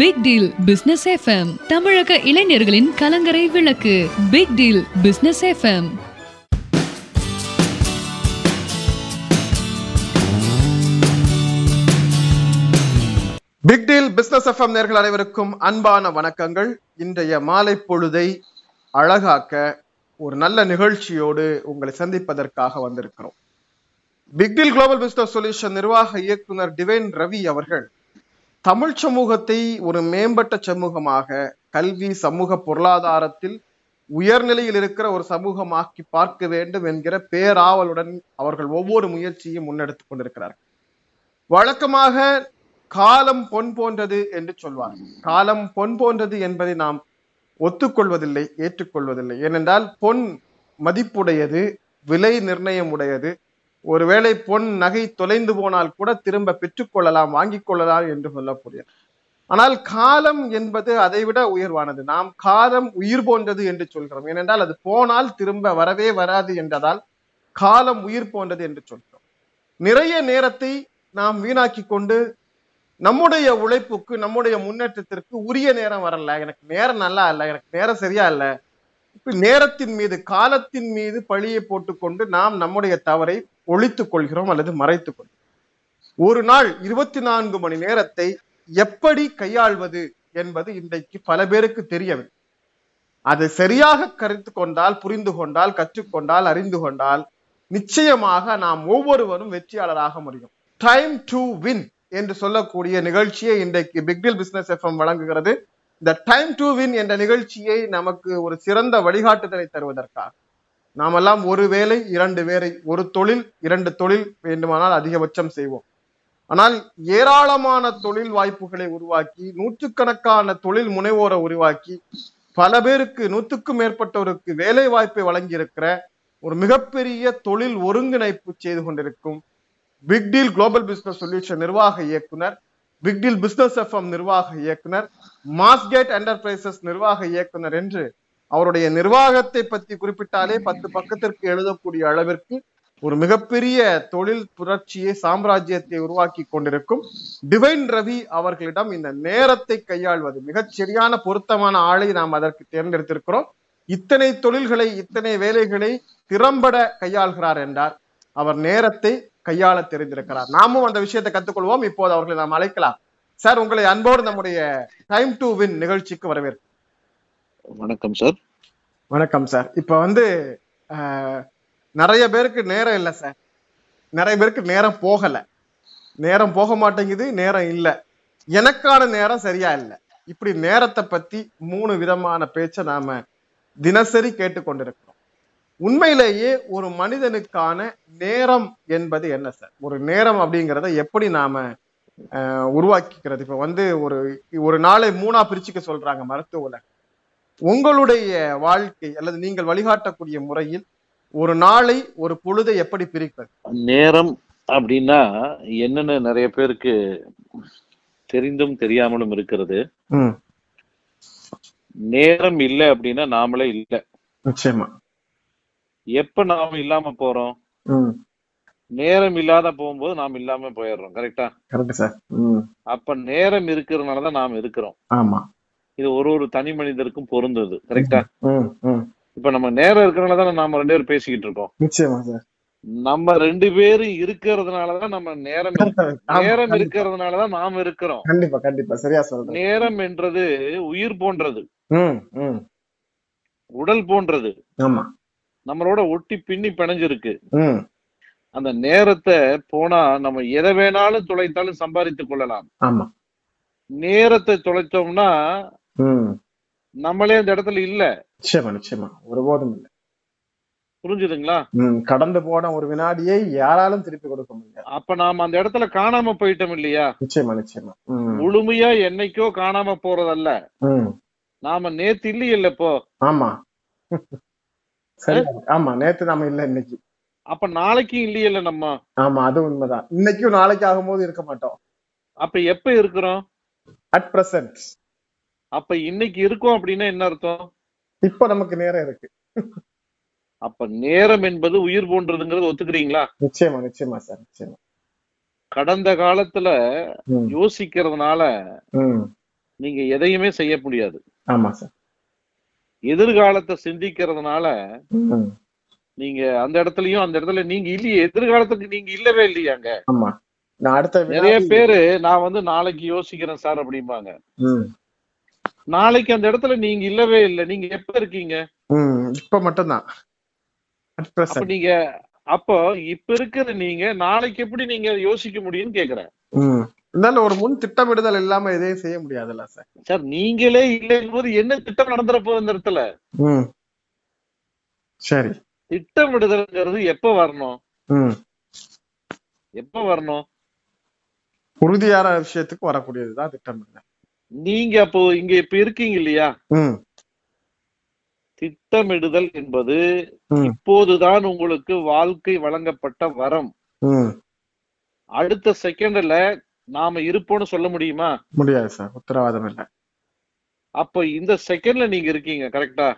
Big deal business FM தமிழக இளைஞர்களின் கலங்கரை விளக்கு. Big deal business FM big deal business FM நேர்கள் அனைவருக்கும் அன்பான வணக்கங்கள். இன்றைய மாலை பொழுதை அழகாக்க ஒரு நல்ல நிகழ்ச்சியோடு உங்களை சந்திப்பதற்காக வந்திருக்கிறோம். பிக்டில் குளோபல் பிசினஸ் சொல்யூஷன் நிர்வாக இயக்குனர் டிவைன் ரவி அவர்கள் தமிழ் சமூகத்தை ஒரு மேம்பட்ட சமூகமாக கல்வி சமூக பொருளாதாரத்தில் உயர்நிலையில் இருக்கிற ஒரு சமூகமாக்கி பார்க்க வேண்டும் என்கிற பேராவலுடன் அவர்கள் ஒவ்வொரு முயற்சியும் முன்னெடுத்துக் கொண்டிருக்கிறார்கள். வழக்கமாக காலம் பொன் போன்றது என்று சொல்வார் காலம் பொன் போன்றது என்பதை நாம் ஒத்துக்கொள்வதில்லை ஏற்றுக்கொள்வதில்லை. ஏனென்றால் பொன் மதிப்புடையது விலை நிர்ணயம் உடையது ஒருவேளை பொன் நகை தொலைந்து போனால் கூட திரும்ப பெற்றுக்கொள்ளலாம் வாங்கிக் கொள்ளலாம் என்று சொல்லக்கூடிய ஆனால் காலம் என்பது அதைவிட உயர்வானது. நாம் காலம் உயிர் போன்றது என்று சொல்கிறோம். ஏனென்றால் அது போனால் திரும்ப வரவே வராது என்றதால் காலம் உயிர் போன்றது என்று சொல்கிறோம். நிறைய நேரத்தை நாம் வீணாக்கி கொண்டு நம்முடைய உழைப்புக்கு நம்முடைய முன்னேற்றத்திற்கு உரிய நேரம் வரல. எனக்கு நேரம் நல்லா இல்லை எனக்கு நேரம் சரியா இல்லை இப்ப நேரத்தின் மீது காலத்தின் மீது பழியை போட்டுக்கொண்டு நாம் நம்முடைய தவறை ஒழித்துக் கொள்கிறோம் அல்லது மறைத்துக் கொள்கிறோம் ஒரு நாள் இருபத்தி நான்கு மணி நேரத்தை எப்படி கையாள்வது என்பது இன்றைக்கு பல பேருக்கு தெரியவில்லை. அதை சரியாக கருத்து கொண்டால் புரிந்து கொண்டால் கற்றுக்கொண்டால் அறிந்து கொண்டால் நிச்சயமாக நாம் ஒவ்வொருவரும் வெற்றியாளராக முடியும். டைம் டு வின் என்று சொல்லக்கூடிய நிகழ்ச்சியை இன்றைக்கு பிக்டில் பிசினஸ் எஃப்எம் வழங்குகிறது. இந்த டைம் டு வின் என்ற நிகழ்ச்சியை நமக்கு ஒரு சிறந்த வழிகாட்டுதலை தருவதற்காக நாமெல்லாம் ஒரு வேலை இரண்டு வேலை ஒரு தொழில் இரண்டு தொழில் வேண்டுமானால் அதிகபட்சம் செய்வோம். ஆனால் ஏராளமான தொழில் வாய்ப்புகளை உருவாக்கி நூற்றுக்கணக்கான தொழில் முனைவோரை உருவாக்கி பல பேருக்கு நூற்றுக்கும் மேற்பட்டோருக்கு வேலை வாய்ப்பை வழங்கியிருக்கிற ஒரு மிகப்பெரிய தொழில் ஒருங்கிணைப்பு செய்து கொண்டிருக்கும் பிக்டீல் குளோபல் பிசினஸ் சொல்யூஷன் நிர்வாக இயக்குனர் பிக்டீல் பிசினஸ் எஃப்எம் நிர்வாக இயக்குனர் மாஸ்கேட் என்டர்பிரைசஸ் நிர்வாக இயக்குனர் என்று அவருடைய நிர்வாகத்தை பற்றி குறிப்பிட்டாலே பத்து பக்கத்திற்கு எழுதக்கூடிய அளவிற்கு ஒரு மிகப்பெரிய தொழில் புரட்சியை சாம்ராஜ்யத்தை உருவாக்கி கொண்டிருக்கும் டிவைன் ரவி அவர்களிடம் இந்த நேரத்தை கையாள்வது மிகச் சரியான பொருத்தமான ஆளை நாம் அதற்கு தேர்ந்தெடுத்திருக்கிறோம். இத்தனை தொழில்களை இத்தனை வேலைகளை திறம்பட கையாள்கிறார் என்றார். அவர் நேரத்தை கையாள தெரிந்திருக்கிறார். நாமும் அந்த விஷயத்தை கத்துக்கொள்வோம் இப்போது அவர்களை நாம் அழைக்கலாம். சார் உங்களை அன்போடு நம்முடைய டைம் டு வின் நிகழ்ச்சிக்கு வரவேற்கிறோம். வணக்கம் சார் வணக்கம் சார் இப்ப வந்து ஆஹ், நிறைய பேருக்கு நேரம் இல்லை சார் நிறைய பேருக்கு நேரம் போகல. நேரம் போக மாட்டேங்குது நேரம் இல்ல. எனக்கான நேரம் சரியா இல்லை. இப்படி நேரத்தை பத்தி மூணு விதமான பேச்சை நாம தினசரி கேட்டுக்கொண்டிருக்கிறோம் உண்மையிலேயே ஒரு மனிதனுக்கான நேரம் என்பது என்ன சார் ஒரு நேரம் அப்படிங்கிறத எப்படி நாம உருவாக்கிக்கிறது? இப்ப வந்து ஒரு ஒரு நாளை மூணா பிரிச்சுக்க சொல்றாங்க மருத்துவ உலகம். உங்களுடைய வாழ்க்கை அல்லது நீங்கள் வழிகாட்டக்கூடிய முறையில் ஒரு நாளை ஒரு பொழுதை எப்படி பிரிப்பது? நேரம் அப்படின்னா என்னன்னு நிறைய பேருக்கு தெரிந்தும் தெரியாமலும் இருக்கிறது. நேரம் இல்லை அப்படின்னா நாமளே இல்லை. நிச்சயமா. எப்ப நாம இல்லாம போறோம்? நேரம் இல்லாத போகும்போது நாம் இல்லாம போயிடுறோம். கரெக்டா? Correct sir. அப்ப நேரம் இருக்கிறதுனாலதான் நாம் இருக்கிறோம். ஆமா. இது ஒரு ஒரு தனி மனிதருக்கும் பொருந்தது கரெக்டா இப்ப நம்ம நேரம் இருக்கிறதுனாலதான் நாம ரெண்டு பேரும் பேசிக்கிட்டு இருக்கோம். நிச்சயமா சார். நம்ம ரெண்டு பேரும் இருக்கிறதுனாலதான் நம்ம நேரம் நேரம். இருக்கிறதுனாலதான் நாம் இருக்கிறோம். கண்டிப்பா கண்டிப்பா. சரியா சொல்றேன் நேரம் என்றது உயிர் போன்றது. உடல் போன்றது. ஆமா. நம்மளோட ஒட்டி பின்னி பிணைஞ்சிருக்கு. அந்த நேரத்தை போனா நம்ம எதை வேணாலும் தொலைத்தாலும் சம்பாதித்துக் கொள்ளலாம். ஆமா. நேரத்தை தொலைத்தோம்னா ம் நம்மளே அந்த இடத்துல இல்ல. நிச்சயமா நிச்சயமா. ஒருபோதும் இல்லை. புரிஞ்சுதுங்களா? கடந்து போன ஒரு வினாடியை யாராலும் திருப்பி கொடுக்க முடியாது. அப்ப நாம அந்த இடத்துல காணாம போயிட்டோம் இல்லையா? நிச்சயமா நிச்சயமா. முழுமையா என்னைக்கோ காணாம போறதல்ல. நாம நேத்து இல்லையில்ல இப்போ? ஆமா. சரி ஆமா நேத்து நாம இல்ல இன்னைக்கு. அப்ப நாளைக்கும் இல்லையில்ல நம்ம? ஆமா அது உண்மைதான். இன்னைக்கும் நாளைக்கு ஆகும்போது இருக்க மாட்டோம். அப்ப எப்ப இருக்கிறோம்? அட் பிரசன்ட் அப்ப இன்னைக்கு இருக்கோம் அப்படின்னா என்ன அர்த்தம்? இப்ப நமக்கு நேரம் இருக்கு. அப்ப நேரம் என்பது உயிர் போன்றதுங்கிறது ஒத்துக்கிறீங்களா? நிச்சயமா நிச்சயமா சார் நிச்சயமா. கடந்த காலத்துல யோசிக்கிறதுனால நீங்க எதையுமே செய்ய முடியாது. ஆமா சார். எதிர்காலத்தை சிந்திக்கிறதுனால நீங்க அந்த இடத்துலயும் அந்த இடத்துல நீங்க இல்லையே எதிர்காலத்துக்கு நீங்க இல்லவே இல்லையாங்க ஆமா. நான் அடுத்த நிறைய பேரு நான் வந்து நாளைக்கு யோசிக்கிறேன் சார் அப்படிம்பாங்க. நாளைக்கு அந்த இடத்துல நீங்க இல்லவே இல்லை. நீங்க எப்ப இருக்கீங்க? இப்ப மட்டும்தான். நீங்க அப்போ இப்ப இருக்கிற நீங்க நாளைக்கு எப்படி நீங்க யோசிக்க முடியும்னு கேக்குறேன். இருந்தாலும் ஒரு முன் திட்டமிடுதல் இல்லாம எதையும் செய்ய முடியாதுல்ல சார். சார் நீங்களே இல்லைன்னு போது என்ன திட்டம் நடந்துற போகுது இந்த இடத்துல? சரி. திட்டமிடுதல்ங்கிறது எப்ப வரணும்? எப்ப வரணும்? உறுதியான விஷயத்துக்கு வரக்கூடியதுதான் திட்டமிடுதல். நீங்க அப்போ இங்க இப்ப இருக்கீங்க இல்லையா? திட்டமிடுதல் என்பது. இப்போதுதான் உங்களுக்கு வாழ்க்கை வழங்கப்பட்ட வரம். அடுத்த செகண்ட்ல நாம இருப்போம்னு சொல்ல முடியுமா? முடியாது சார். உத்தரவாதம் இல்லை. அப்ப இந்த செகண்ட்ல நீங்க இருக்கீங்க கரெக்டா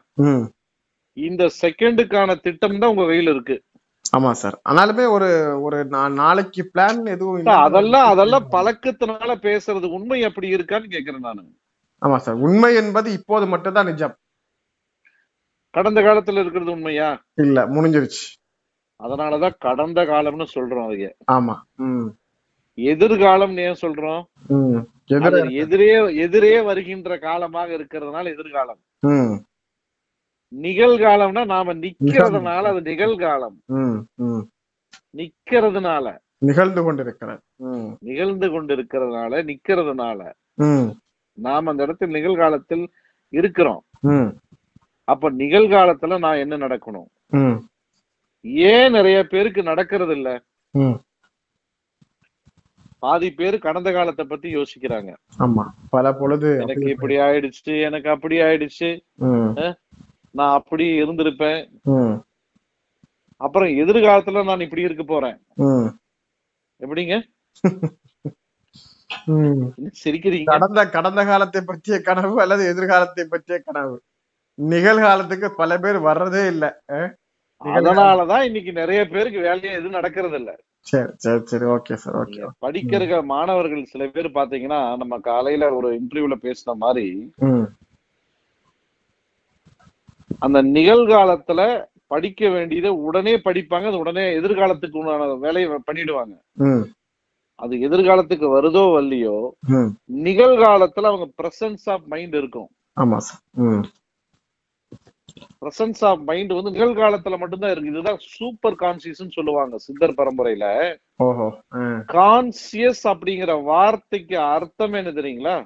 இந்த செகண்டுக்கான திட்டம் தான் உங்க கையில இருக்கு. ஆமா சார். ஆனாலுமே ஒரு ஒரு நாளைக்கு பிளான் எதுவும் அதெல்லாம் அதெல்லாம் பழக்கத்தினால பேசுறது உண்மை அப்படி இருக்கான்னு கேக்குறேன் நானு. ஆமா சார். உண்மை என்பது இப்போது மட்டும்தான் நிஜம். கடந்த காலத்துல இருக்கிறது உண்மையா? இல்ல முடிஞ்சிருச்சு. அதனாலதான் கடந்த காலம்னு சொல்றோம் அதைய. ஆமா எதிர்காலம் ஏன் சொல்றோம்? எதிர எதிரே வருகின்ற காலமாக இருக்கிறதுனால எதிர்காலம். நிகழ்காலம்னா நாம நிக்கிறதுனால அது நிகழ்காலம். நிக்கிறதுனால. நிகழ்ந்து கொண்டிருக்கிறது நிகழ்ந்து கொண்டிருக்கிறதுனால நிக்கிறதுனால நாம் அந்த இடத்தில் நிகழ்காலத்தில் இருக்கிறோம். அப்ப நிகழ்காலத்துல நான் என்ன நடக்கணும்? ஏன் நிறைய பேருக்கு நடக்கிறது இல்ல பாதி பேர் கடந்த காலத்தை பத்தி யோசிக்கிறாங்க. ஆமா. பல பொழுது எனக்கு இப்படி ஆயிடுச்சு எனக்கு அப்படி ஆயிடுச்சு. நான் அப்படி இருந்திருப்பேன். ம். அப்புறம் எதிர்காலத்துல நான் இப்படி இருக்க போறேன். ம். எப்படிங்க? சிரிக்கிறீங்க. கடந்த கடந்த காலத்தை பற்றிய கனவு அல்லது எதிர்காலத்தை பற்றிய கனவு? நிகழ்காலத்துக்கு பல பேர் வர்றதே இல்ல? அதனாலதான் இன்னைக்கு நிறைய பேருக்கு வேலையா எதுவும் நடக்கிறது இல்ல சரி சரி சரி. Okay sir. ஓகே. நீங்க படிக்கிற மாணவர்கள் சில பேர் பாத்தீங்கன்னா நம்ம காலையில ஒரு இன்டர்வியூல பேசின மாதிரி ம். அந்த நிகழ்காலத்துல படிக்க வேண்டியதை உடனே படிப்பாங்க. அது உடனே எதிர்காலத்துக்கு உண்டான வேலையை பண்ணிடுவாங்க. அது எதிர்காலத்துக்கு வருதோ வரலையோ நிகழ்காலத்துல அவங்க பிரசன்ஸ் ஆஃப் மைண்ட் இருக்கும். ஆமா பிரசன்ஸ் ஆஃப் மைண்ட் வந்து நிகழ்காலத்துல மட்டும்தான் இருக்கு. இதுதான் சூப்பர் கான்சியஸ் சொல்லுவாங்க சித்தர் பரம்பரையில. கான்சியஸ் அப்படிங்கிற வார்த்தைக்கு அர்த்தம் என்ன தெரியுங்களா?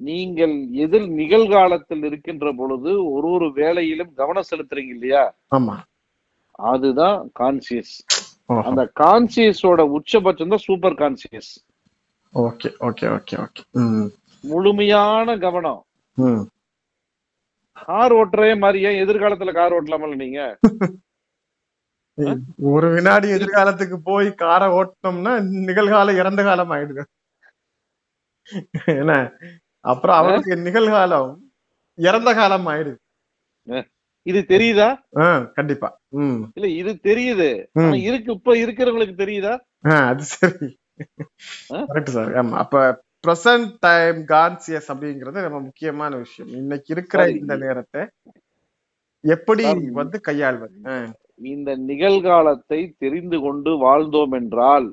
நீங்கள் எதிர் நிகழ்காலத்தில் இருக்கின்ற பொழுது ஒரு ஒரு வேலையிலும் கவனம் செலுத்துறீங்க இல்லையா? ஆமா. அதுதான் கான்சியஸ் அந்த கான்சியஸோட உச்சபட்சம் தான் super conscious okay okay okay okay. முழுமையான கவனம். கார் ஓட்டுறே மாதிரி ஏன் எதிர்காலத்துல கார் ஓட்டலாமல்ல நீங்க? ஒரு வினாடி எதிர்காலத்துக்கு போய் காரை ஓட்டினோம்னா நிகழ்காலம் இறந்த காலம் ஆயிடுது. என்ன? அப்புறம் அவனுக்கு நிகழ்காலம் இறந்த காலம் ஆயிடுது இது தெரியுதா? கண்டிப்பா. இல்ல இது தெரியுது. இருக்கு இப்ப இருக்கிறவங்களுக்கு தெரியுதா? அது சரி? கரெக்ட் சார் ஆமா அப்ப ப்ரெசன்ட் டைம் கான்சியஸ் அப்படிங்கிறது ரொம்ப முக்கியமான விஷயம். இன்னைக்கு இருக்கிற. இந்த நேரத்தை எப்படி வந்து கையாள்வது. இந்த நிகழ்காலத்தை தெரிந்து கொண்டு வாழ்ந்தோம் என்றால்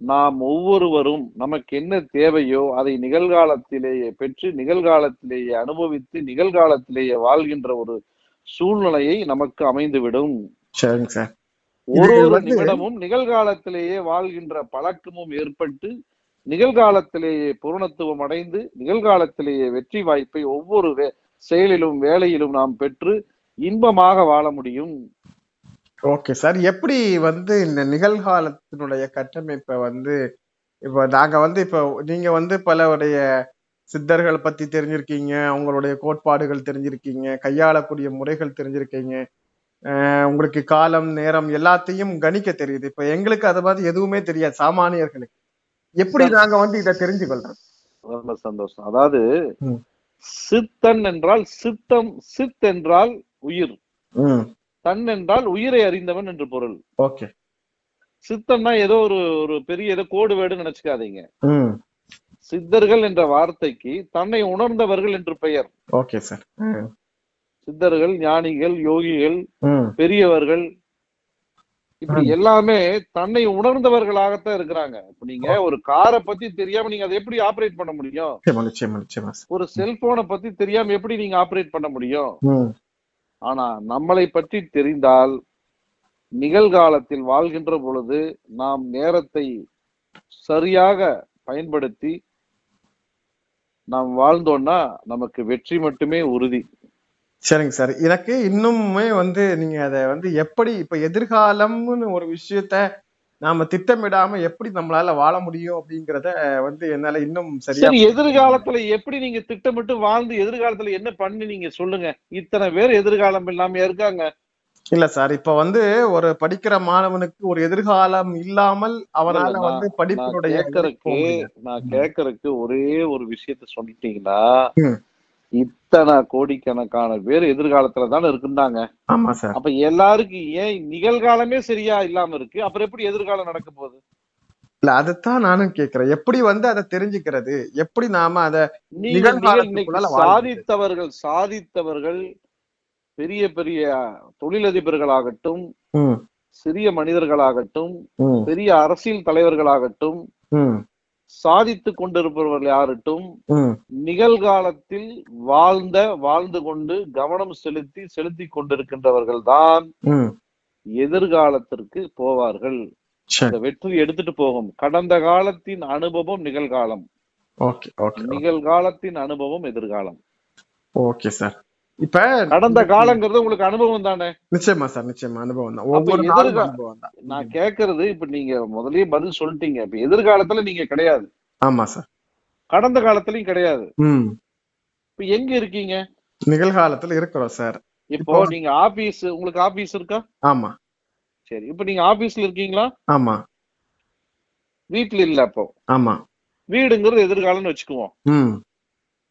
நாம் ஒவ்வொருவரும் நமக்கு என்ன தேவையோ அதை நிகழ்காலத்திலேயே பெற்று நிகழ்காலத்திலேயே அனுபவித்து நிகழ்காலத்திலேயே வாழ்கின்ற ஒரு சூழ்நிலையை நமக்கு அமைந்துவிடும். ஒரு ஒரு நிமிடமும் நிகழ்காலத்திலேயே வாழ்கின்ற பழக்கமும் ஏற்பட்டு நிகழ்காலத்திலேயே பூரணத்துவம் அடைந்து நிகழ்காலத்திலேயே வெற்றி வாய்ப்பை ஒவ்வொரு வே- செயலிலும் வேலையிலும் நாம் பெற்று இன்பமாக வாழ முடியும். ஓகே சார் எப்படி வந்து இந்த நிகழ்காலத்தினுடைய கட்டமைப்பை வந்து இப்போ நாங்க வந்து இப்போ நீங்க வந்து பலருடைய சித்தர்கள் பத்தி தெரிஞ்சிருக்கீங்க அவங்களுடைய கோட்பாடுகள் தெரிஞ்சிருக்கீங்க கையாளக்கூடிய முறைகள் தெரிஞ்சிருக்கீங்க. உங்களுக்கு காலம் நேரம் எல்லாத்தையும் கணிக்க தெரியுது. இப்ப எங்களுக்கு அது மாதிரி எதுவுமே தெரியாது சாமானியர்களுக்கு. எப்படி நாங்க வந்து இதை தெரிஞ்சு கொள்றோம் ரொம்ப சந்தோஷம். அதாவது. சித்தன் என்றால் சித்தம் சித் என்றால் உயிர். தன் என்றால் உயிரை அறிந்தவன் என்று பொருள். ஓகே. சித்தம்னா ஏதோ ஒரு ஒரு பெரிய ஏதோ கோடு வேடுன்னு நினைச்சுக்காதீங்க. சித்தர்கள் என்ற வார்த்தைக்கு தன்னை உணர்ந்தவர்கள் என்று பெயர். Okay sir. சித்தர்கள் ஞானிகள் யோகிகள் பெரியவர்கள் இப்படி எல்லாமே தன்னை உணர்ந்தவர்களாகத்தான் இருக்கிறாங்க. இப்ப நீங்க ஒரு காரை பத்தி தெரியாம நீங்க அதை எப்படி ஆபரேட் பண்ண முடியும்? ஒரு செல்போனை பத்தி தெரியாம எப்படி நீங்க ஆபரேட் பண்ண முடியும்? ஆனா நம்மளை பற்றி தெரிந்தால் நிகழ்காலத்தில் வாழ்கின்ற பொழுது நாம் நேரத்தை சரியாக பயன்படுத்தி நாம் வாழ்ந்தோம்னா நமக்கு வெற்றி மட்டுமே உறுதி. சரிங்க சார். எனக்கு இன்னுமே வந்து நீங்க அதை வந்து எப்படி இப்ப எதிர்காலம்னு ஒரு விஷயத்த நாம திட்டமிடாம எப்படி நம்மளால வாழ முடியும் அப்படிங்கறத வந்து என்னால இன்னும் சரியா சரி எதிர்காலத்துல எப்படி நீங்க திட்டமிட்டு வாழ்ந்து எதிர்காலத்துல என்ன பண்ணி நீங்க சொல்லுங்க இத்தனை பேர் எதிர்காலம் இல்லாம இருக்காங்க இல்ல சார் இப்ப வந்து ஒரு படிக்கிற மாணவனுக்கு ஒரு எதிர்காலம் இல்லாமல் அவனால வந்து படிப்பினுடைய. நான் கேட்கறதுக்கு ஒரே ஒரு விஷயத்த சொல்லிட்டீங்கன்னா. இத்தனை கோடிக்கணக்கான பேர் எதிர்காலத்துல தானே இருக்குந்தாங்க ஆமா சார். அப்ப எல்லாருக்கும் ஏன் நிகழ்காலமே சரியா இல்லாம இருக்கு? அப்புறம் எப்படி எதிர்காலம் நடக்க போகுது? இல்ல அதைத்தான் நானும் கேக்குறேன். எப்படி வந்து அதை தெரிஞ்சுக்கிறது? எப்படி நாம அதை. சாதித்தவர்கள் சாதித்தவர்கள் பெரிய பெரிய தொழிலதிபர்களாகட்டும் சிறிய மனிதர்களாகட்டும் பெரிய அரசியல் தலைவர்களாகட்டும் ம், சாதித்துக் கொண்டிருப்பவர்கள் யாரட்டும். நிகழ்காலத்தில் வாழ்ந்த வாழ்ந்து கொண்டு கவனம் செலுத்தி செலுத்தி கொண்டிருக்கின்றவர்கள் தான். எதிர்காலத்திற்கு போவார்கள். இந்த வெற்றி எடுத்துட்டு போகும். கடந்த காலத்தின் அனுபவம் நிகழ்காலம். நிகழ்காலத்தின் அனுபவம் எதிர்காலம். Okay sir. இப்ப கடந்த காலங்கிறது உங்களுக்கு அனுபவம் தானே? நிச்சயமா சார் நிச்சயமா அனுபவம் தான். ஒவ்வொரு அனுபவம் தான். நான் கேட்கறது இப்ப நீங்க முதல்லயே பதில் சொல்லிட்டீங்க. இப்ப எதிர்காலத்துல நீங்க கிடையாது. ஆமா சார். கடந்த காலத்துலயும் கிடையாது. ம். இப்ப எங்க இருக்கீங்க? நிகழ்காலத்துல இருக்கிறோம் சார். இப்போ நீங்க ஆபீஸ் உங்களுக்கு ஆபீஸ் இருக்கா? ஆமா. சரி இப்ப நீங்க ஆபீஸ்ல இருக்கீங்களா? ஆமா. வீட்டுல இல்ல அப்போ. ஆமா. வீடுங்கிறது எதிர்காலம்னு வச்சுக்குவோம்.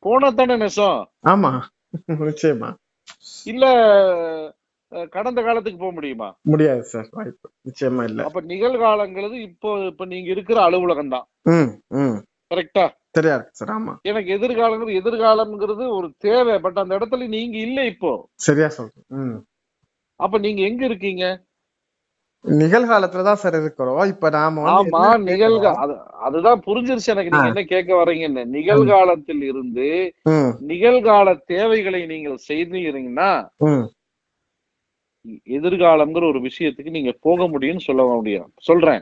போனா தானே நெசம்? ஆமா. நிச்சயமா. இல்ல கடந்த காலத்துக்கு போக முடியுமா? முடியாது சார் வாய்ப்பு. நிச்சயமா இல்ல. அப்ப நிகழ்காலங்கிறது இப்போ இப்ப நீங்க இருக்கிற அலுவலகம் தான் கரெக்டா? சரியா சார் ஆமா. எனக்கு எதிர்காலங்கிறது எதிர்காலம்ங்கிறது ஒரு தேவை. பட் அந்த இடத்துல நீங்க இல்ல இப்போ. சரியா சொல்றேன் அப்ப நீங்க எங்க இருக்கீங்க? நிகழ்காலத்துல தான் சார் இருக்கிறோம். இப்ப நாம ஆமா என்ன நிகழ்கா கேட்கிறோம்? அது அதுதான் புரிஞ்சிருச்சு எனக்கு. நீங்க என்ன கேட்க வர்றீங்கன்னு. நிகழ்காலத்தில் இருந்து நிகழ்கால தேவைகளை நீங்கள் செய்தீங்கன்னா எதிர்காலம்ங்கிற ஒரு விஷயத்துக்கு நீங்க போக முடியும்னு சொல்ல முடியும். சொல்றேன்.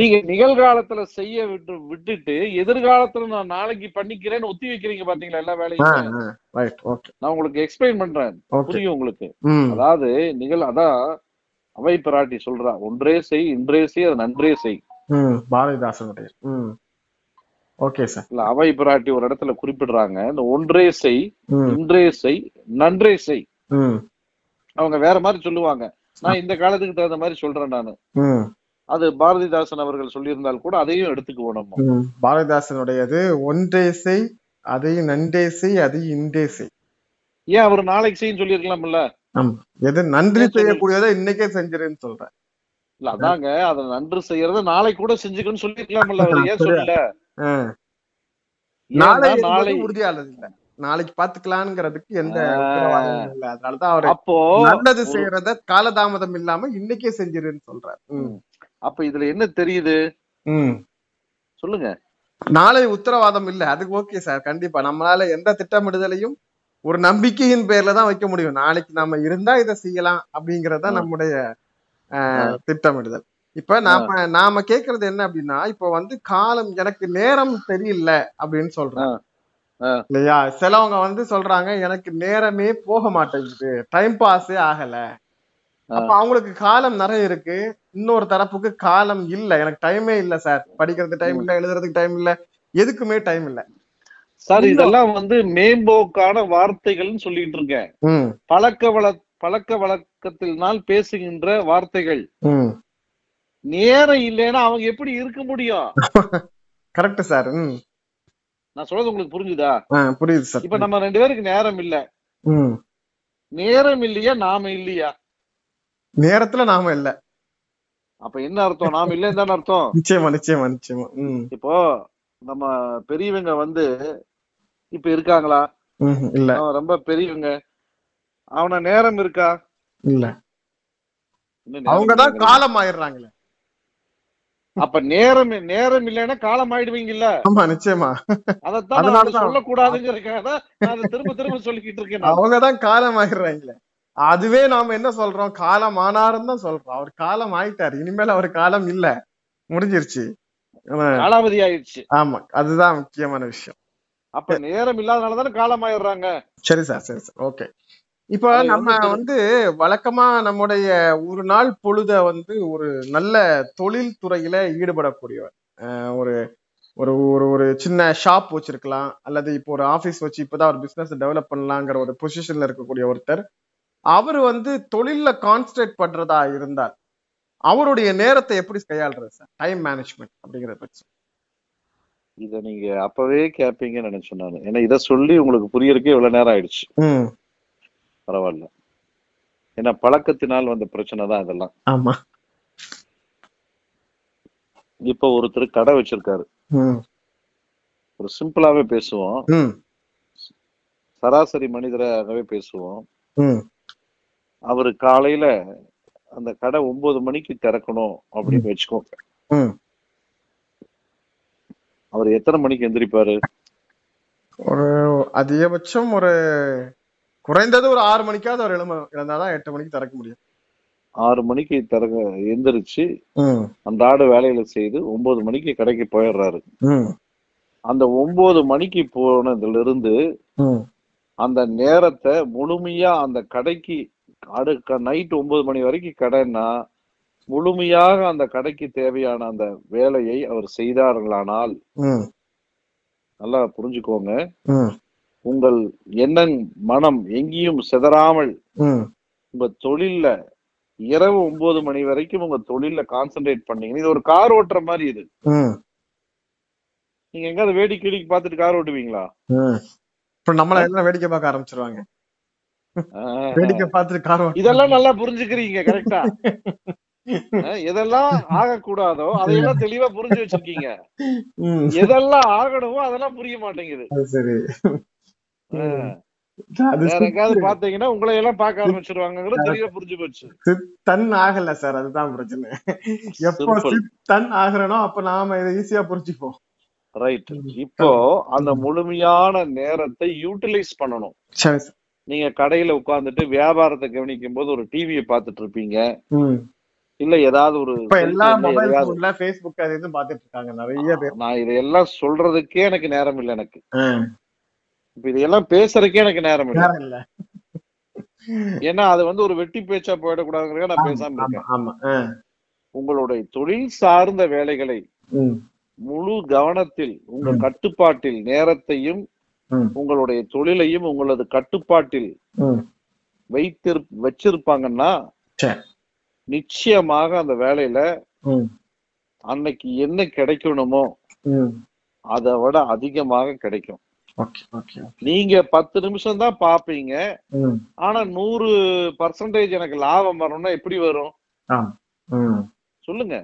நீங்க நிகழ்காலத்துல செய்ய விட்டு விட்டுட்டு எதிர்காலத்துல நான் நாளைக்கு பண்ணிக்கிறேன்னு ஒத்தி வைக்கிறீங்க பாத்தீங்களா எல்லா வேலையும்? நான் உங்களுக்கு எக்ஸ்பிளைன் பண்றேன். புரியும் உங்களுக்கு. அதாவது நிகழ் அதான் அவை பிராட்டி சொல்றா ஒன்றே செய் இன்றே செய் அது நன்றே செய். பாரதிதாசனுடைய ஓகே சார். இல்ல அவை பிராட்டி ஒரு இடத்துல குறிப்பிடுறாங்க இந்த ஒன்றே செய் இன்றே செய் நன்றே செய். அவங்க வேற மாதிரி சொல்லுவாங்க. நான் இந்த காலத்துக்கு தகுந்த மாதிரி சொல்றேன் நானு. அது பாரதிதாசன் அவர்கள் சொல்லியிருந்தால் கூட அதையும் எடுத்துக்குவோம் நம்ம. பாரதிதாசனுடையது ஒன்றே செய் அதை நன்றே செய் அது இன்றே செய். ஏன் அவர் நாளைக்கு செய்யும் சொல்லியிருக்கலாம்ல? ஆமா. எது நன்றி செய்யக்கூடியதை இன்னைக்கே செஞ்சிருன்னு சொல்றேன். இல்ல அதாங்க. அதை நன்று செய்யறத நாளைக்கு கூட சொல்லியிருக்கலாம்ல அவர் ஏன் சொல்லல நாளை நாளை நாளை உறுதியானது இல்ல. நாளைக்கு பாத்துக்கலாம்ங்கிறதுக்கு எந்த இல்ல. அதனாலதான் அவரு அப்போ நல்லது செய்யறத காலதாமதம் இல்லாம இன்னைக்கே செஞ்சிருன்னு சொல்றாரு. அப்ப இதுல என்ன தெரியுது? சொல்லுங்க. நாளை உத்தரவாதம் இல்ல. அதுக்கு ஓகே சார். கண்டிப்பா. நம்மளால எந்த திட்டமிடுதலையும் ஒரு நம்பிக்கையின் பேர்ல தான் வைக்க முடியும். நாளைக்கு நம்ம இருந்தா இதை செய்யலாம் அப்படிங்கறத. நம்முடைய திட்டமிடுதல். இப்ப நாம நாம கேக்குறது என்ன அப்படின்னா இப்ப வந்து காலம் எனக்கு நேரம் தெரியல அப்படின்னு சொல்றேன். இல்லையா? சிலவங்க வந்து சொல்றாங்க எனக்கு நேரமே போக மாட்டேங்குது. டைம் பாஸே ஆகல. அப்ப அவங்களுக்கு காலம் நிறைய இருக்கு. இன்னொரு தரப்புக்கு காலம் இல்ல. எனக்கு டைமே இல்ல சார் படிக்கிறதுக்கு டைம் இல்ல எழுதுறதுக்கு டைம் இல்ல. எதுக்குமே டைம் இல்ல. சார் இல்ல. இதெல்லாம் வந்து மேம்போக்கான வார்த்தைகள்னு சொல்லிட்டு இருக்கேன். பழக்க வழ பழக்க வழக்கத்தினால் பேசுகின்ற வார்த்தைகள். நேரம் இல்லைன்னா அவங்க எப்படி இருக்க முடியும்? கரெக்ட் சார் நான் சொல்றது உங்களுக்கு புரிஞ்சுதா? புரியுது சார். இப்ப நம்ம ரெண்டு பேருக்கு நேரம் இல்ல. நேரம் இல்லையா நாம இல்லையா? நேரத்துல நாம இல்ல. அப்ப என்ன அர்த்தம்? நாம இல்லைன்னு தானே அர்த்தம்? நிச்சயமா நிச்சயமா நிச்சயமா. இப்போ நம்ம பெரியவங்க வந்து இப்ப இருக்காங்களா. இல்ல. அவன் ரொம்ப பெரியவங்க. அவன நேரம் இருக்கா? இல்ல. அவங்கதான். காலம் ஆயிடுறாங்களே. அப்ப நேரம் நேரம் இல்லைன்னா காலம் ஆயிடுவீங்கல்ல? ஆமா நிச்சயமா. அதைத்தான் நான் சொல்லக்கூடாதுங்கிறதுக்காக நான் அதை திரும்ப திரும்ப சொல்லிக்கிட்டு இருக்கேன். அவங்கதான் காலம் ஆயிடுறாங்களே. அதுவே நாம என்ன சொல்றோம்? காலம் ஆனாருன்னு தான் சொல்றோம். அவர் காலம் ஆயிட்டாரு. இனிமேல் அவர் காலம் இல்ல. முடிஞ்சிருச்சு. ஆமா, காலாவதி ஆயிடுச்சு. ஆமா அதுதான் முக்கியமான விஷயம். அப்ப நேரம் இல்லாதனால தானே காலம் ஆயிடுறாங்க சரி சார் சரி சார். ஓகே. இப்போ நம்ம வந்து- வழக்கமா நம்முடைய ஒரு நாள் பொழுத வந்து ஒரு நல்ல தொழில் துறையில ஈடுபடக்கூடியவர் ஒரு ஒரு ஒரு ஒரு சின்ன ஷாப் வச்சிருக்கலாம். அல்லது இப்போ ஒரு ஆபீஸ் வச்சு இப்பதான் ஒரு பிசினஸ் டெவலப் பண்ணலாங்கிற ஒரு பொசிஷன்ல இருக்கக்கூடிய ஒருத்தர் அவர் வந்து தொழில்ல கான்சன்ட்ரேட் பண்றதா இருந்தால் அவருடைய நேரத்தை எப்படி கையாளுறது சார்? டைம் மேனேஜ்மெண்ட் அப்படிங்கறத பற்றி இத நீங்க அப்பவே கேட்பீங்கன்னு நினைச்சேன் நான். ஏன்னா இத சொல்லி உங்களுக்கு புரியறதுக்கே இவ்வளவு நேரம் ஆயிடுச்சு. பரவாயில்ல. ஏன்னா பழக்கத்தினால் வந்த பிரச்சனை தான் இதெல்லாம். ஆமா. இப்ப ஒருத்தர் கடை வச்சிருக்காரு. ஒரு சிம்பிளாவே பேசுவோம். சராசரி மனிதராகவே பேசுவோம். அவரு காலையில அந்த கடை ஒன்பது மணிக்கு திறக்கணும் அப்படின்னு வச்சுக்கோங்க. அவர் எத்தனை மணிக்கு எந்திரிப்பாரு? ஒரு அதிகபட்சம் ஒரு குறைந்தது ஒரு ஆறு மணிக்காவது அவர் எழும இழந்தாதான் எட்டு மணிக்கு திறக்க முடியும். ஆறு மணிக்கு திறக்க எந்திரிச்சு ம். அன்றாட வேலைகளை செய்து ஒன்பது மணிக்கு கடைக்கு போயிடுறாரு. அந்த ஒன்பது மணிக்கு போனதுல இருந்து அந்த நேரத்தை முழுமையா அந்த கடைக்கு அடுக்க நைட் ஒன்பது மணி வரைக்கும் கடைன்னா முழுமையாக அந்த கடைக்கு தேவையான அந்த வேலையை அவர் செய்தார்களானால் நல்லா புரிஞ்சுக்கோங்க. உங்கள் எண்ணம் மனம் எங்கேயும் சிதறாமல் உங்க தொழில்ல இரவு ஒன்பது மணி வரைக்கும் உங்க தொழில்ல கான்சென்ட்ரேட் பண்ணீங்கன்னா இது ஒரு கார் ஓட்டுற மாதிரி இது. நீங்க எங்காவது வேடிக்கை வேடிக்கை பார்த்துட்டு கார் ஓட்டுவீங்களா? இப்ப நம்மள எல்லாம் வேடிக்கை பார்க்க ஆரம்பிச்சிருவாங்க. வேடிக்கை பார்த்துட்டு கார் இதெல்லாம் நல்லா புரிஞ்சுக்கிறீங்க கரெக்டா எதெல்லாம் ஆகக்கூடாதோ அதையெல்லாம் தெளிவா புரிஞ்சு வச்சிருக்கீங்க. எதெல்லாம் ஆகணுமோ அதெல்லாம் புரிய மாட்டேங்குது. சரி. பாத்தீங்கன்னா உங்களை எல்லாம் பார்க்க ஆரம்பிச்சிருவாங்கிறது தெளிவா புரிஞ்சு போச்சு. தன் ஆகல சார் அதுதான் பிரச்சனை. எப்போ தன் ஆகுறனோ அப்ப நாம இதை ஈஸியா புரிஞ்சுப்போம் ரைட் இப்போ அந்த முழுமையான நேரத்தை யூட்டிலைஸ் பண்ணணும். நீங்க கடையில உட்கார்ந்துட்டு வியாபாரத்தை கவனிக்கும் போது ஒரு டிவியை பார்த்துட்டு இருப்பீங்க. இல்ல ஏதாவது ஒரு எல்லா மொபைல் போன்ல அது பாத்துட்டு இருக்காங்க நிறைய பேர். நான் இதையெல்லாம் சொல்றதுக்கே எனக்கு நேரம் இல்லை எனக்கு. இப்ப இதையெல்லாம் பேசுறதுக்கே எனக்கு நேரம் இல்லை. ஏன்னா அது வந்து ஒரு வெட்டி பேச்சா போயிடக்கூடாதுங்கிறத நான் பேசாம இருக்கேன். உங்களுடைய தொழில் சார்ந்த வேலைகளை முழு கவனத்தில் உங்கள் ம். கட்டுப்பாட்டில் நேரத்தையும் உங்களுடைய தொழிலையும் உங்களது கட்டுப்பாட்டில். வைத்திரு வச்சிருப்பாங்கன்னா சரி. நிச்சயமாக அந்த வேலையில அன்னைக்கு என்ன கிடைக்கணுமோ. அதை விட அதிகமாக கிடைக்கும். நீங்க பத்து நிமிஷம் தான் பாப்பீங்க ஆனா நூறு பர்சன்டேஜ் எனக்கு லாபம் வரணும்னா எப்படி வரும்? சொல்லுங்க.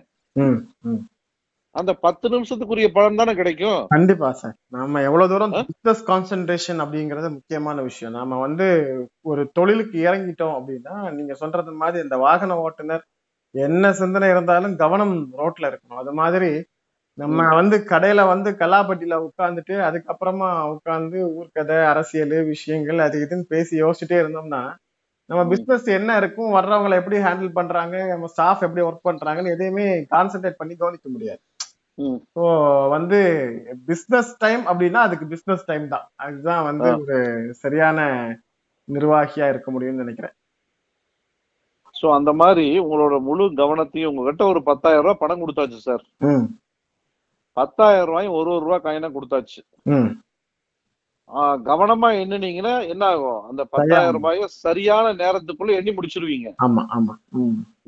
அந்த பத்து நிமிஷத்துக்குரிய பலன் தானே கிடைக்கும் கண்டிப்பா சார் நாம எவ்வளவு தூரம்? பிசினஸ் கான்சென்ட்ரேஷன் அப்படிங்கறது முக்கியமான விஷயம் நாம வந்து ஒரு தொழிலுக்கு இறங்கிட்டோம் அப்படின்னா நீங்க சொல்றது மாதிரி இந்த வாகன ஓட்டுநர் என்ன சிந்தனை இருந்தாலும் கவனம் ரோட்ல இருக்கணும் அது மாதிரி நம்ம வந்து கடையில வந்து கலாப்பட்டியில உட்கார்ந்துட்டு அதுக்கப்புறமா உட்கார்ந்து ஊர்க்கதை அரசியல் விஷயங்கள் அது இதுன்னு பேசி யோசிச்சுட்டே இருந்தோம்னா நம்ம. பிசினஸ் என்ன இருக்கும் வர்றவங்களை எப்படி ஹேண்டில் பண்றாங்க நம்ம ஸ்டாஃப் எப்படி ஒர்க் பண்றாங்கன்னு எதையுமே கான்சென்ட்ரேட் பண்ணி கவனிக்க முடியாது. ஸோ வந்து பிசினஸ் டைம் அப்படின்னா அதுக்கு பிசினஸ் டைம் தான். அதுதான் வந்து. ஒரு சரியான நிர்வாகியா இருக்க முடியும்னு நினைக்கிறேன். சோ அந்த மாதிரி உங்களோட முழு கவனத்தையும் உங்ககிட்ட ஒரு பத்தாயிரம் ரூபாய் பணம் கொடுத்தாச்சு சார் பத்தாயிரம் ரூபாயும் ஒரு ஒரு ரூபாய் காயினா கொடுத்தாச்சு. கவனமா எண்ணுனீங்கன்னா என்ன ஆகும்? அந்த பத்தாயிரம் ரூபாய சரியான நேரத்துக்குள்ள எண்ணி முடிச்சிருவீங்க. ஆமா ஆமா.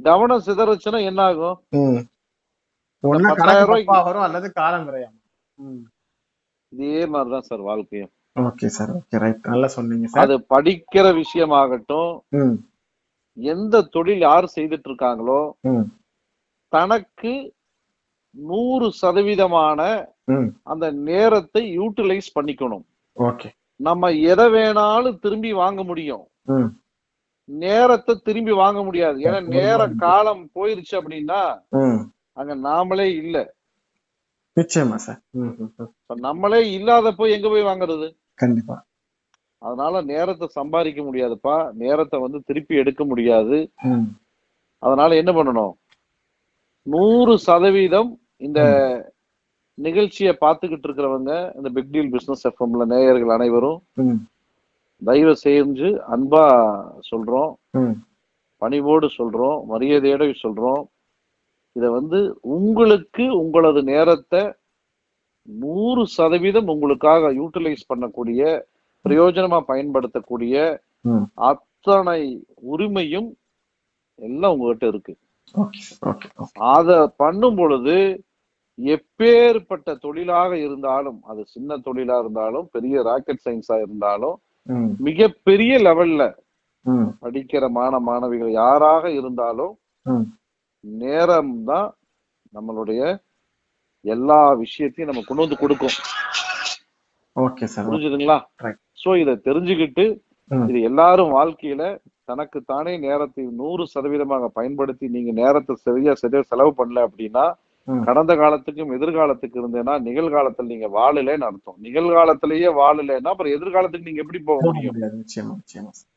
கவனம் சிதறச்சுன்னா என்ன ஆகும்? வரும் அல்லது காலம் விரையாம. இதே மாதிரிதான் சார் வாழ்க்கையும். Okay sir okay right. நல்லா சொன்னீங்க சார். அது படிக்கிற விஷயமாகட்டும் எந்த தொழில் யார் செய்துட்டு இருக்காங்களோ தனக்கு நூறு சதவீதமான அந்த நேரத்தை யூட்டிலைஸ் பண்ணிக்கணும். ஓகே. நம்ம எதை வேணாலும் திரும்பி வாங்க முடியும். நேரத்தை திரும்பி வாங்க முடியாது. ஏன்னா நேர காலம் போயிருச்சு அப்படின்னா அங்க நாமளே இல்ல. நிச்சயமா சார். நம்மளே இல்லாதப்போ எங்க போய் வாங்குறது? கண்டிப்பா. அதனால நேரத்தை சம்பாதிக்க முடியாதுப்பா. நேரத்தை வந்து திருப்பி எடுக்க முடியாது. அதனால என்ன பண்ணணும்? நூறு சதவீதம் இந்த நிகழ்ச்சியை பார்த்துக்கிட்டு இருக்கிறவங்க இந்த பிக் டீல் பிசினஸ் எஃப்எம்ல நேயர்கள் அனைவரும் தயவு செஞ்சு அன்பா சொல்றோம். பணிவோடு சொல்றோம். மரியாதையோட சொல்றோம். இத வந்து உங்களுக்கு உங்களது நேரத்தை நூறு சதவீதம் உங்களுக்காக யூட்டிலைஸ் பண்ணக்கூடிய பிரயோஜனமா பயன்படுத்தக்கூடிய அத்தனை உரிமையும் எல்லாம் உங்ககிட்ட இருக்கு. அத பண்ணும் பொழுது எப்பேற்பட்ட தொழிலாக இருந்தாலும் அது சின்ன தொழிலா இருந்தாலும் பெரிய ராக்கெட் சயின்ஸா இருந்தாலும் ம். மிகப்பெரிய லெவல்ல படிக்கிற மாண மாணவிகள் யாராக இருந்தாலும் நேரம் தான் நம்மளுடைய எல்லா விஷயத்தையும் நம்ம கொண்டு வந்து கொடுக்கும். Okay sir. புரிஞ்சுதுங்களா. சோ இத தெரிஞ்சுக்கிட்டு. இது எல்லாரும் வாழ்க்கையில தனக்கு தானே நேரத்தை நூறு சதவீதமாக பயன்படுத்தி நீங்க நேரத்தை சரியா சரியா செலவு பண்ணல அப்படின்னா. கடந்த காலத்துக்கும் எதிர்காலத்துக்கு இருந்தேன்னா நிகழ்காலத்துல நீங்க வாழலைன்னு அர்த்தம். நிகழ்காலத்திலேயே வாழலைன்னா அப்புறம் எதிர்காலத்துக்கு நீங்க எப்படி போக முடியும் முடியாது நிச்சயமா நிச்சயமா சார்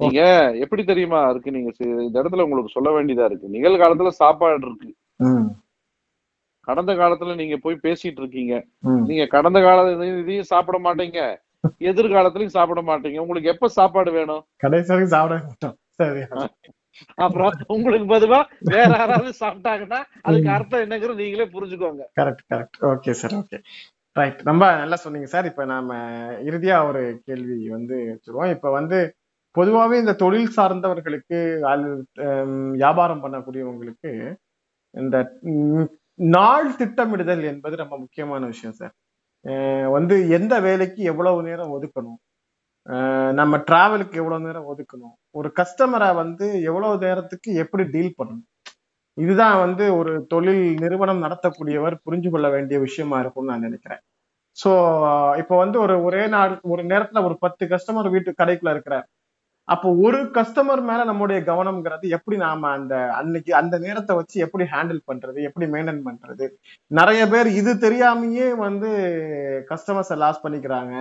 நீங்க எப்படி தெரியுமா இருக்கு? நீங்க இந்த இடத்துல உங்களுக்கு சொல்ல வேண்டியதா இருக்கு. நிகழ்காலத்துல சாப்பாடு இருக்கு. கடந்த காலத்துல நீங்க போய் பேசிட்டு இருக்கீங்க. நீங்க கடந்த காலத்துல இதையும் சாப்பிட மாட்டீங்க. எதிர்காலத்துலயும் சாப்பிட மாட்டீங்க. உங்களுக்கு எப்ப சாப்பாடு வேணும்? கடைசி வரைக்கும் சாப்பிட மாட்டோம். சரி. அப்புறம் உங்களுக்கு பொதுவா வேற யாராவது சாப்பிட்டாங்கன்னா அதுக்கு அர்த்தம் என்னங்கிறது நீங்களே புரிஞ்சுக்கோங்க. Correct correct. Okay sir. Okay. Right. ரொம்ப நல்லா சொன்னீங்க சார். இப்போ நாம இறுதியா ஒரு கேள்வி வந்து வச்சிருவோம். இப்போ வந்து பொதுவாகவே இந்த தொழில் சார்ந்தவர்களுக்கு வியாபாரம் பண்ணக்கூடியவங்களுக்கு இந்த நாள் திட்டமிடுதல் என்பது ரொம்ப முக்கியமான விஷயம் சார். வந்து எந்த வேலைக்கு எவ்வளவு நேரம் ஒதுக்கணும்? நம்ம டிராவலுக்கு எவ்வளவு நேரம் ஒதுக்கணும்? ஒரு கஸ்டமரை வந்து எவ்வளவு நேரத்துக்கு எப்படி டீல் பண்ணணும்? இதுதான் வந்து ஒரு தொழில் நிறுவனம் நடத்தக்கூடியவர் புரிஞ்சு கொள்ள வேண்டிய விஷயமா இருக்கும்னு நான் நினைக்கிறேன். ஸோ இப்போ வந்து ஒரு ஒரே நாள் ஒரு நேரத்துல ஒரு பத்து கஸ்டமர் வீட்டு கடைக்குள்ள இருக்கிறார். அப்போ ஒரு கஸ்டமர் மேல நம்முடைய கவனம்ங்கிறது எப்படி நாம அந்த அன்னைக்கு அந்த நேரத்தை வச்சு எப்படி ஹேண்டில் பண்றது எப்படி மெயின்டைன் பண்றது? நிறைய பேர் இது தெரியாமையே வந்து கஸ்டமர்ஸை லாஸ் பண்ணிக்கிறாங்க.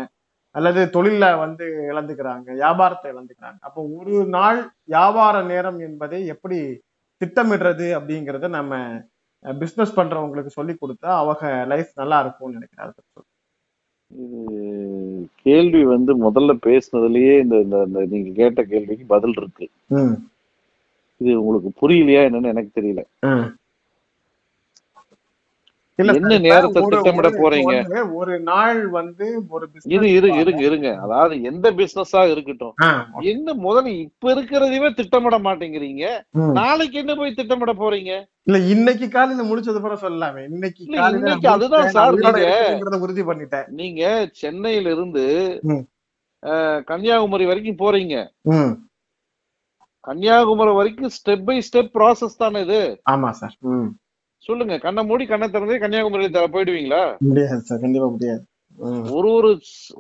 அல்லது தொழில வந்து இழந்துக்கிறாங்க வியாபாரத்தை இழந்துக்கிறாங்க. அப்போ ஒரு நாள் வியாபார நேரம் என்பதை எப்படி திட்டமிடுறது அப்படிங்கிறத நம்ம பிஸ்னஸ் பண்றவங்களுக்கு சொல்லி கொடுத்தா அவங்க லைஃப் நல்லா இருக்கும்னு நினைக்கிறேன். இது கேள்வி வந்து முதல்ல பேசுனதுலயே இந்த நீங்க கேட்ட கேள்விக்கு பதில் இருக்கு. இது உங்களுக்கு புரியலையா என்னன்னு எனக்கு தெரியல. என்ன நேரத்தை திட்டமிட போறீங்க? ஒரு- நாள் வந்து ஒரு business இரு இரு இருங்க இருங்க. அதாவது எந்த பிசினஸா இருக்கட்டும். என்ன முதல்ல இப்ப இருக்கிறதையே திட்டமிட மாட்டேங்கிறீங்க. நாளைக்கு என்ன போய் திட்டமிட போறீங்க? இல்ல இன்னைக்கு காலையில முடிச்சது பிற சொல்லலாமே இன்னைக்கு இன்னைக்கு அதுதான் சார் நீங்க- உறுதி பண்ணிட்டேன். நீங்க சென்னையில இருந்து கன்னியாகுமரி வரைக்கும் போறீங்க. கன்னியாகுமரி வரைக்கும் ஸ்டெப் பை ஸ்டெப் ப்ராசஸ் தானே இது? ஆமா சார். சொல்லுங்க. கண்ணை மூடி கண்ணை திறந்தே கன்னியாகுமரியில தர போயிடுவீங்களா? முடியாது சார். கண்டிப்பா முடியாது. ஒரு ஒரு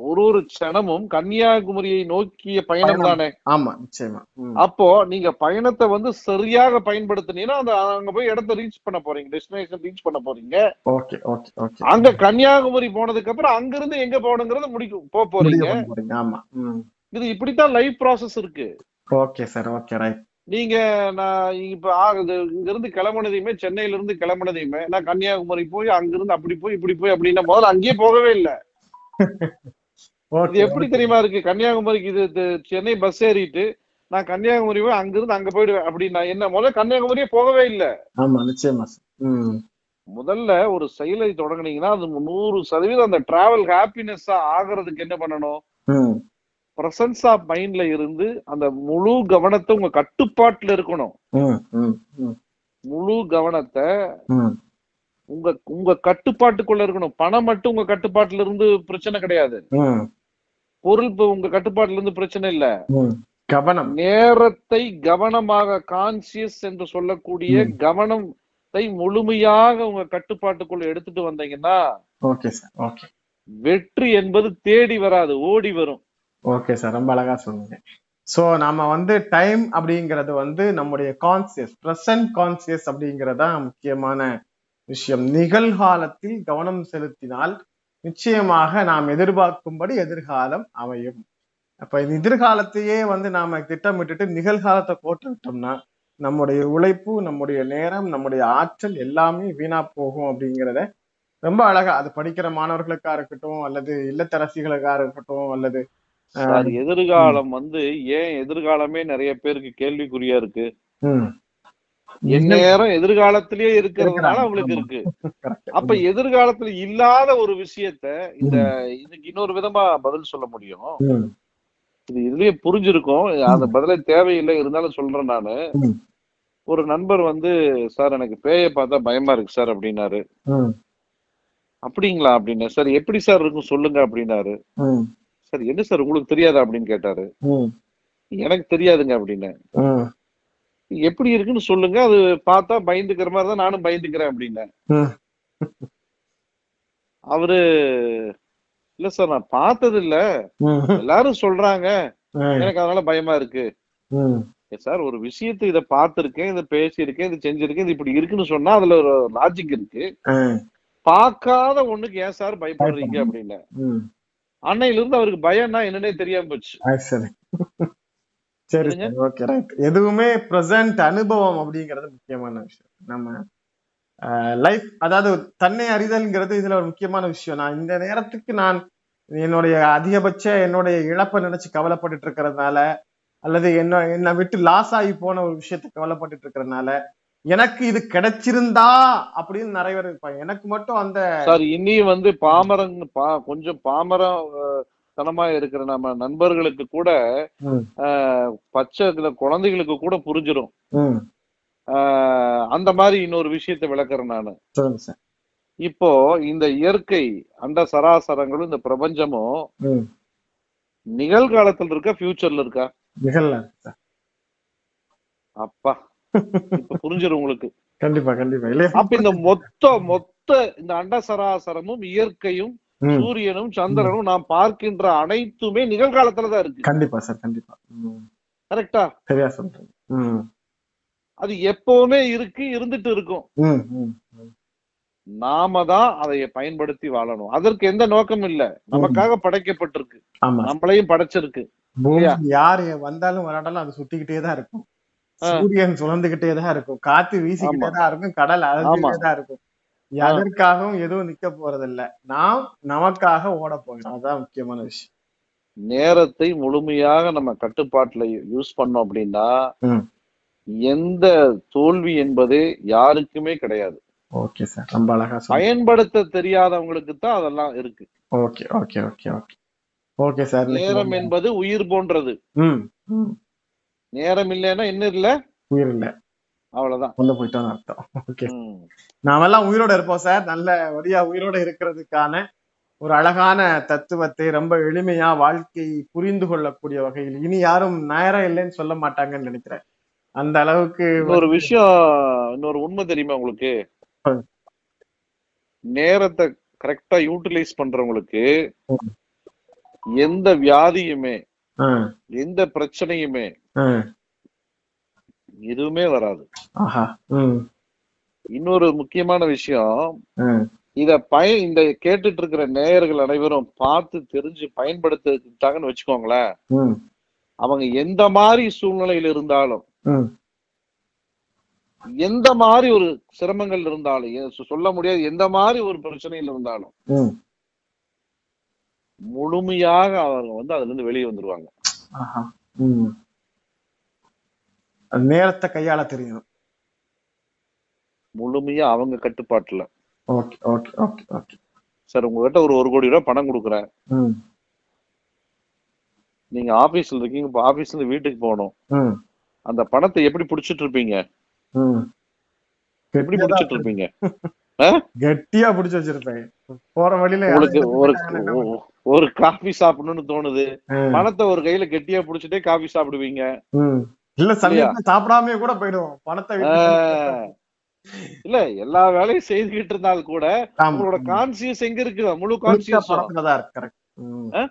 ஒரு ஒரு க்ஷணமும் கன்னியாகுமரியை நோக்கிய பயணம். தானே? ஆமா நிச்சயமா. அப்போ நீங்க பயணத்தை வந்து சரியாக பயன்படுத்தினீங்கன்னா அந்த அங்க போய் இடத்த ரீச் பண்ண போறீங்க. டெஸ்டினேஷன் ரீச் பண்ண போறீங்க. Okay okay okay. அங்க கன்னியாகுமரி போனதுக்கு அப்புறம் அங்க இருந்து எங்க போகணுங்கிறத முடிக்கும் போக போறீங்க. ஆமா இது இப்படித்தான் லைஃப் ப்ராசஸ் இருக்கு. ஓகே சார் ஓகே ரைட் நீங்க நான் இப்ப ஆகுது இங்க இருந்து கிளம்புனதையுமே சென்னையில இருந்து கிளம்புனதையுமே நான் கன்னியாகுமரி போய் அங்க இருந்து அப்படி போய் இப்படி போய் அப்படின்னா முதல்ல அங்கேயே போகவே இல்லை. இது எப்படி தெரியுமா இருக்கு? கன்னியாகுமரிக்கு இது சென்னை பஸ் ஏறிட்டு நான் கன்னியாகுமரி போய் அங்க இருந்து அங்க போயிடுவேன். அப்படின்னா என்ன? முதல்ல கன்னியாகுமரியே போகவே இல்லை. ஆமா நிச்சயமா. முதல்ல ஒரு செயலை தொடங்குனீங்கன்னா அது நூறு சதவீதம் அந்த டிராவல் ஹாப்பினஸ் ஆகிறதுக்கு என்ன பண்ணணும்? பிரசன்ஸ் ஆஃப் மைண்ட்ல இருந்து அந்த முழு கவனத்தை உங்க கட்டுப்பாட்டுல இருக்கணும். முழு கவனத்தை உங்க உங்க கட்டுப்பாட்டுக்குள்ள இருக்கணும். பணம் மட்டும் உங்க கட்டுப்பாட்டுல இருந்து பிரச்சனை கிடையாது. பொருள் உங்க கட்டுப்பாட்டுல இருந்து பிரச்சனை இல்ல. கவனம். நேரத்தை கவனமாக கான்சியஸ் என்று சொல்லக்கூடிய நேரத்தை முழுமையாக உங்க கட்டுப்பாட்டுக்குள்ள எடுத்துட்டு வந்தீங்கன்னா வெற்றி என்பது தேடி வராது ஓடி வரும். ஓகே சார் ரொம்ப அழகா சொன்னீங்க. ஸோ நாம வந்து டைம் அப்படிங்கிறது வந்து நம்முடைய கான்சியஸ் ப்ரெசன்ட் கான்சியஸ் அப்படிங்கிறதா முக்கியமான விஷயம். நிகழ்காலத்தில் கவனம் செலுத்தினால் நிச்சயமாக நாம் எதிர்பார்க்கும்படி எதிர்காலம் அமையும். அப்ப இந்த எதிர்காலத்தையே வந்து நாம திட்டமிட்டுட்டு நிகழ்காலத்தை கோட்டு விட்டோம்னா நம்முடைய உழைப்பு நம்முடைய நேரம் நம்முடைய ஆற்றல் எல்லாமே வீணா போகும் அப்படிங்கிறத ரொம்ப அழகா அது படிக்கிற மாணவர்களுக்கா இருக்கட்டும் அல்லது இல்லத்தரசிகளுக்கா இருக்கட்டும் அல்லது சார் எதிர்காலம் வந்து ஏன் எதிர்காலமே நிறைய பேருக்கு கேள்விக்குறியா இருக்கு? ம். எந்நேரம் எதிர்காலத்திலேயே இருக்கிறதுனால அவங்களுக்கு. இருக்கு. அப்ப எதிர்காலத்துல இல்லாத ஒரு விஷயத்த இந்த இதுக்கு இன்னொரு விதமா பதில் சொல்ல முடியும். இது இதுலயே புரிஞ்சிருக்கும். அந்த பதிலே தேவையில்லை. இருந்தாலும் சொல்றேன் நானு. ஒரு நண்பர் வந்து சார் எனக்கு பேயை பார்த்தா பயமா இருக்கு சார் அப்படின்னாரு. அப்படிங்களா? அப்படின்னு சார் எப்படி சார் இருக்கும்? சொல்லுங்க அப்படின்னாரு. சார் என்ன சார் உங்களுக்கு தெரியாதா அப்படின்னு கேட்டாரு. எனக்கு தெரியாதுங்க அப்படின்னு. எப்படி இருக்குன்னு சொல்லுங்க அது பார்த்தா பயந்துக்கிற மாதிரி தான் நானும் பயந்துக்கிறேன் அப்படின்னேன் ம். அவரு இல்ல சார் நான் பார்த்தது இல்ல எல்லாரும் சொல்றாங்க. எனக்கு அதனால பயமா இருக்கு. சார் ஒரு விஷயத்தை இதை பார்த்திருக்கேன் இதை பேசியிருக்கேன் இது செஞ்சிருக்கேன் இது இப்படி இருக்குன்னு சொன்னா அதுல ஒரு லாஜிக் இருக்கு. பார்க்காத ஒண்ணுக்கு ஏன் சார் பயப்படுறீங்க? அப்படின்னு. ம். அன்னையில இருந்து அவருக்கு பயம்னா என்னன்னே தெரியாம போச்சு சரி சரி. ஓகே ரைட் எதுவுமே ப்ரெசன்ட் அனுபவம் அப்படிங்கிறது முக்கியமான விஷயம் நம்ம லைஃப் அதாவது தன்னை அறிதல்ங்கிறது இதுல ஒரு முக்கியமான விஷயம் நான் இந்த நேரத்துக்கு நான் என்னுடைய அதிகபட்ச என்னுடைய இழப்பை நினைச்சு கவலைப்பட்டுட்டு இருக்கிறதுனால அல்லது என்ன என்னை விட்டு லாஸ் ஆகி போன ஒரு விஷயத்தை கவலைப்பட்டுட்டு இருக்கிறதுனால எனக்கு இது கிடைச்சிருந்தா அப்படின்னு நிறைய பேர் இருப்பாங்க. எனக்கு மட்டும் அந்த சார் இனியும் வந்து பாமரங்க பா கொஞ்சம் பாமரம் அஹ், தனமா இருக்கிற நம்ம நண்பர்களுக்கு கூட பச்சை குழந்தைகளுக்கு கூட புரிஞ்சிடும் அந்த மாதிரி இன்னொரு விஷயத்தை விளக்குறேன் நானு. இப்போ இந்த இயற்கை அண்ட சராசரங்களும் இந்த பிரபஞ்சமும் நிகழ்காலத்துல இருக்கா ஃபியூச்சர்ல இருக்கா? நிகழல அப்பா. புரிஞ்சிடும் உங்களுக்கு. கண்டிப்பா கண்டிப்பா. இல்லையா? அப்ப இந்த மொத்த மொத்த இந்த அண்ட சராசரமும் இயற்கையும் சூரியனும் சந்திரனும் நாம் பார்க்கின்ற அனைத்துமே நிகழ்காலத்துலதான் இருக்கு. கண்டிப்பா சார் கண்டிப்பா. கரெக்டா? சரியா சொல்றீங்க. ம், அது எப்பவுமே இருக்கு இருந்துட்டு இருக்கும். நாம தான் அதை பயன்படுத்தி வாழணும். அதற்கு எந்த நோக்கம் இல்ல. நமக்காக படைக்கப்பட்டிருக்கு. நம்மளையும் படைச்சிருக்கு? யாரு வந்தாலும் வராட்டாலும் அது சுத்திக்கிட்டே தான் இருக்கும். சூரியன் சுழந்துகிட்டே தான் இருக்கும். காத்து வீசிக்கிட்டே. தான் இருக்கும். கடல் அலைஞ்சிட்டே. தான் இருக்கும். எதற்காகவும் எதுவும் நிக்க போறதில்ல. நாம் நமக்காக ஓட போகிறோம் அதான் முக்கியமான விஷயம். நேரத்தை முழுமையாக நம்ம கட்டுப்பாட்டுல யூஸ் பண்ணோம் அப்படின்னா. எந்த தோல்வி என்பதே யாருக்குமே கிடையாது. Okay sir. ரொம்ப அழகா பயன்படுத்த தெரியாதவங்களுக்கு தான் அதெல்லாம் இருக்கு. Okay okay okay okay. Okay sir. நேரம் என்பது உயிர் போன்றது. நேரம் இல்லைன்னா என்ன இல்ல? உயிர் இல்ல. அவ்வளவுதான். உள்ள போயிட்டோம்னு அர்த்தம். ஓகே. நாமெல்லாம் உயிரோட இருப்போம் சார். நல்ல வழியா உயிரோட இருக்கிறதுக்கான ஒரு அழகான தத்துவத்தை ரொம்ப எளிமையா வாழ்க்கை புரிந்து கொள்ளக்கூடிய வகையில் இனி யாரும் நேரம் இல்லைன்னு சொல்ல மாட்டாங்கன்னு நினைக்கிறேன். அந்த அளவுக்கு இன்னொரு விஷயம் இன்னொரு உண்மை தெரியுமா உங்களுக்கு. நேரத்தை கரெக்டா யூட்டிலைஸ் பண்றவங்களுக்கு. எந்த வியாதியுமே எந்த பிரச்சனையுமே எதுவுமே வராது. இன்னொரு முக்கியமான விஷயம் இத பய இந்த கேட்டுட்டு இருக்கிற நேயர்கள் அனைவரும் பார்த்து தெரிஞ்சு பயன்படுத்திட்டாங்கன்னு வச்சுக்கோங்களேன். அவங்க எந்த மாதிரி சூழ்நிலையில இருந்தாலும் எந்த மாதிரி ஒரு சிரமங்கள் இருந்தாலும் சொல்ல முடியாது எந்த மாதிரி ஒரு பிரச்சனையில் இருந்தாலும் முழுமையாக அவங்க வந்து அதுல இருந்து வெளியே வந்துருவாங்க. நேரத்தை கையாள தெரியணும் முழுமையா அவங்க கட்டுப்பாட்டுல. Okay okay okay okay. Sir உங்ககிட்ட ஒரு ஒரு கோடி ரூபாய் பணம் கொடுக்குறேன். நீங்க ஆபீஸ்ல இருக்கீங்க இப்ப ஆபீஸ்ல இருந்து வீட்டுக்கு போகணும். அந்த பணத்தை எப்படி புடிச்சிட்டு இருப்பீங்க? எப்படி புடிச்சிட்டு இருப்பீங்க? கெட்டியா புடிச்சு வச்சிருப்பேன். போற வழியில உங்களுக்கு ஒரு ஒரு காஃபி சாப்பிடணும்னு தோணுது. பணத்தை ஒரு கையில கெட்டியா புடிச்சிட்டே காஃபி சாப்பிடுவீங்க. இல்ல சமயத்துல சாப்பிடாம கூட போயிடுவோம். பணத்தை இல்ல எல்லா வேலையும் செய்துகிட்டு இருந்தால் கூட. உங்களோட கான்சியஸ் எங்க இருக்கு? முழு கான்சியஸ் பணத்துலதான் இருக்கு. ஆ?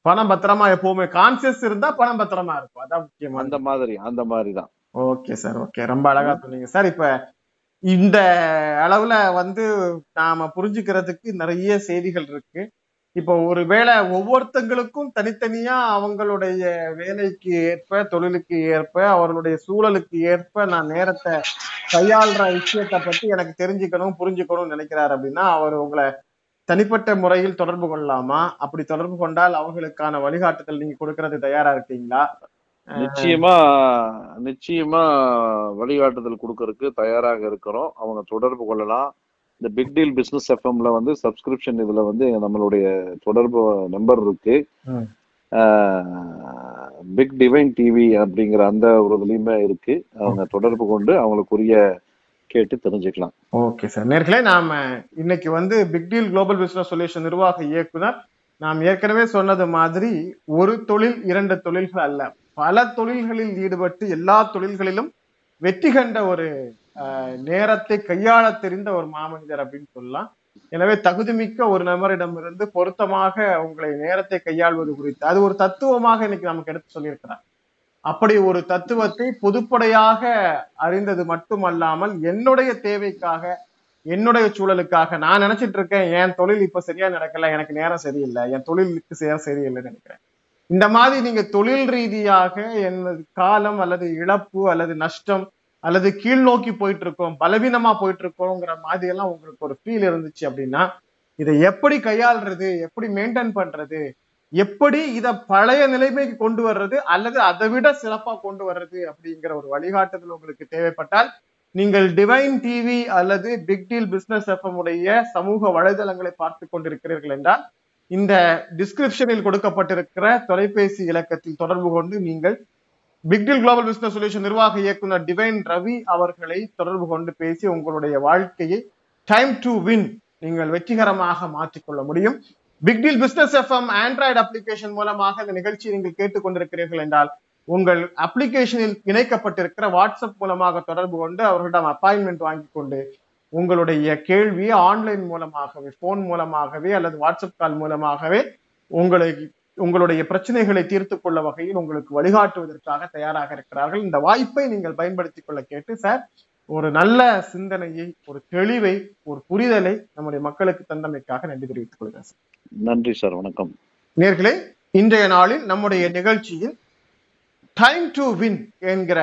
பணம் பத்திரமா எப்பவுமே கான்சியஸ் இருந்தா பணம் பத்திரமா இருக்கும். அதான் முக்கியமான அந்த மாதிரி அந்த மாதிரிதான். ஓகே சார் ஓகே ரொம்ப அழகா சொன்னீங்க. சார் இப்ப இந்த அளவுல வந்து நாம புரிஞ்சுக்கிறதுக்கு நிறைய செய்திகள் இருக்கு. இப்போ ஒரு வேலை ஒவ்வொருத்தங்களுக்கும் தனித்தனியா அவங்களுடைய வேலைக்கு ஏற்ப தொழிலுக்கு ஏற்ப அவர்களுடைய சூழலுக்கு ஏற்ப நான் நேரத்தை கையாளுற விஷயத்தை பத்தி எனக்கு தெரிஞ்சுக்கணும் புரிஞ்சுக்கணும்னு நினைக்கிறார் அப்படின்னா அவர் உங்களை தனிப்பட்ட முறையில் தொடர்பு கொள்ளலாமா அப்படி தொடர்பு கொண்டால் அவர்களுக்கான வழிகாட்டுதல் நீங்க கொடுக்கறது தயாரா இருக்கீங்களா? நிச்சயமா நிச்சயமா வழிகாட்டுதல் கொடுக்கறதுக்கு தயாராக இருக்கிறோம். அவங்க தொடர்பு கொள்ளலாம். இந்த பிக் டீல் பிசினஸ் எஃப்எம்ல வந்து சப்ஸ்கிரிப்ஷன் இதுல வந்து நம்மளுடைய தொடர்பு நம்பர் இருக்கு. பிக் டிவைன் டிவி அப்படிங்கிற அந்த ஒரு இதுலயுமே இருக்கு. அவங்க தொடர்பு கொண்டு அவங்களுக்குரிய கேட்டு தெரிஞ்சுக்கலாம். Okay sir. நேர்களே நாம இன்னைக்கு வந்து big deal global business solution நிர்வாக இயக்குனர் நாம் ஏற்கனவே சொன்னது மாதிரி ஒரு தொழில் இரண்டு தொழில்கள் அல்ல. பல தொழில்களில் ஈடுபட்டு எல்லா தொழில்களிலும் வெற்றி கண்ட ஒரு நேரத்தை கையாள தெரிந்த ஒரு மாமனிதர் அப்படின்னு சொல்லலாம். எனவே தகுதிமிக்க ஒரு நபரிடமிருந்து பொருத்தமாக உங்களை நேரத்தை கையாள்வது குறித்து அது ஒரு தத்துவமாக இன்னைக்கு நமக்கு எடுத்து சொல்லியிருக்கிறார். அப்படி ஒரு தத்துவத்தை பொதுப்படையாக அறிந்தது மட்டுமல்லாமல் என்னுடைய தேவைக்காக என்னுடைய சூழலுக்காக நான் நினைச்சிட்டு இருக்கேன் என் தொழில் இப்ப சரியா நடக்கல எனக்கு நேரம் சரியில்லை என் தொழிலுக்கு சேர சரியில்லைன்னு நினைக்கிறேன். இந்த மாதிரி நீங்க தொழில் ரீதியாக எனது காலம் அல்லது இழப்பு அல்லது நஷ்டம் அல்லது கீழ் நோக்கி போயிட்டு இருக்கோம் பலவீனமா போயிட்டு இருக்கோங்கிற மாதிரி எல்லாம் உங்களுக்கு ஒரு ஃபீல் இருந்துச்சு அப்படின்னா இதை எப்படி கையாளுறது எப்படி மெயின்டைன் பண்றது எப்படி இதை பழைய நிலைமைக்கு கொண்டு வர்றது அல்லது அதை விட சிறப்பா கொண்டு வர்றது அப்படிங்கிற ஒரு வழிகாட்டுதல் உங்களுக்கு தேவைப்பட்டால் நீங்கள் டிவைன் டிவி அல்லது பிக் டீல் பிசினஸ் எஃப்எம் உடைய சமூக வலைதளங்களை பார்த்து கொண்டிருக்கிறீர்கள் என்றால் இந்த டிஸ்கிரிப்ஷனில் கொடுக்கப்பட்டிருக்கிற தொலைபேசி இலக்கத்தில் தொடர்பு கொண்டு நீங்கள் பிக்டில் குளோபல் பிசினஸ் சொல்யூஷன் நிர்வாக இயக்குனர் டிவைன் ரவி அவர்களை தொடர்பு கொண்டு பேசி உங்களுடைய வாழ்க்கையை டைம் டு வின் நீங்கள் வெற்றிகரமாக மாற்றிக்கொள்ள முடியும். Big deal business FM Android application மூலமாக இந்த நிகழ்ச்சியை நீங்கள் கேட்டுக்கொண்டிருக்கிறீர்கள் என்றால் உங்கள் அப்ளிகேஷனில் இணைக்கப்பட்டிருக்கிற வாட்ஸ்அப் மூலமாக தொடர்பு கொண்டு அவர்களிடம் அப்பாயின்மெண்ட் வாங்கி கொண்டு உங்களுடைய கேள்வியை ஆன்லைன் மூலமாகவே போன் மூலமாகவே அல்லது வாட்ஸ்அப் கால் மூலமாகவே உங்களை உங்களுடைய பிரச்சனைகளை தீர்த்து கொள்ள வகையில் உங்களுக்கு வழிகாட்டுவதற்காக தயாராக இருக்கிறார்கள். இந்த வாய்ப்பை நீங்கள் பயன்படுத்திக் கொள்ள கேட்டு சார் ஒரு நல்ல சிந்தனையை ஒரு தெளிவை ஒரு புரிதலை நம்முடைய மக்களுக்கு தந்தமைக்காக நன்றி தெரிவித்துக் கொள்கிறேன் சார். நன்றி சார். வணக்கம். நேர்களே இன்றைய நாளில் நம்முடைய நிகழ்ச்சியில் டைம் டு வின் என்கிற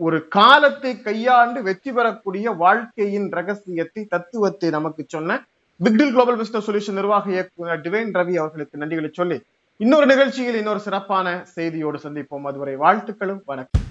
ஒரு காலத்தை கையாண்டு வெற்றி பெறக்கூடிய வாழ்க்கையின் ரகசியத்தை தத்துவத்தை நமக்கு சொன்ன பிக்டில் குளோபல் பிசினஸ் சொல்யூஷன் நிர்வாக இயக்குனர் டிவைன் ரவி அவர்களுக்கு நன்றிகளை சொல்லி இன்னொரு நிகழ்ச்சியில் இன்னொரு சிறப்பான செய்தியோடு சந்திப்போம். அதுவரை வாழ்த்துக்களும் வணக்கம்.